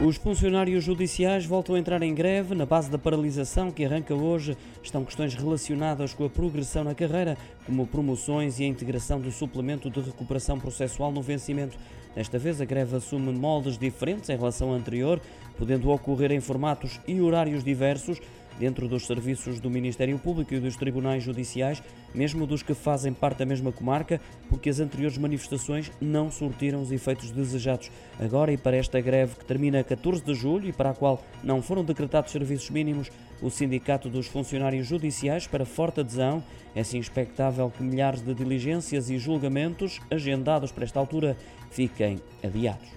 Os funcionários judiciais voltam a entrar em greve. Na base da paralisação que arranca hoje estão questões relacionadas com a progressão na carreira, como promoções e a integração do suplemento de recuperação processual no vencimento. Desta vez, a greve assume moldes diferentes em relação ao anterior, podendo ocorrer em formatos e horários diversos dentro dos serviços do Ministério Público e dos tribunais judiciais, mesmo dos que fazem parte da mesma comarca, porque as anteriores manifestações não surtiram os efeitos desejados. Agora, e para esta greve que termina a 14 de julho e para a qual não foram decretados serviços mínimos, o Sindicato dos Funcionários Judiciais para forte adesão. É sim expectável que milhares de diligências e julgamentos agendados para esta altura fiquem adiados.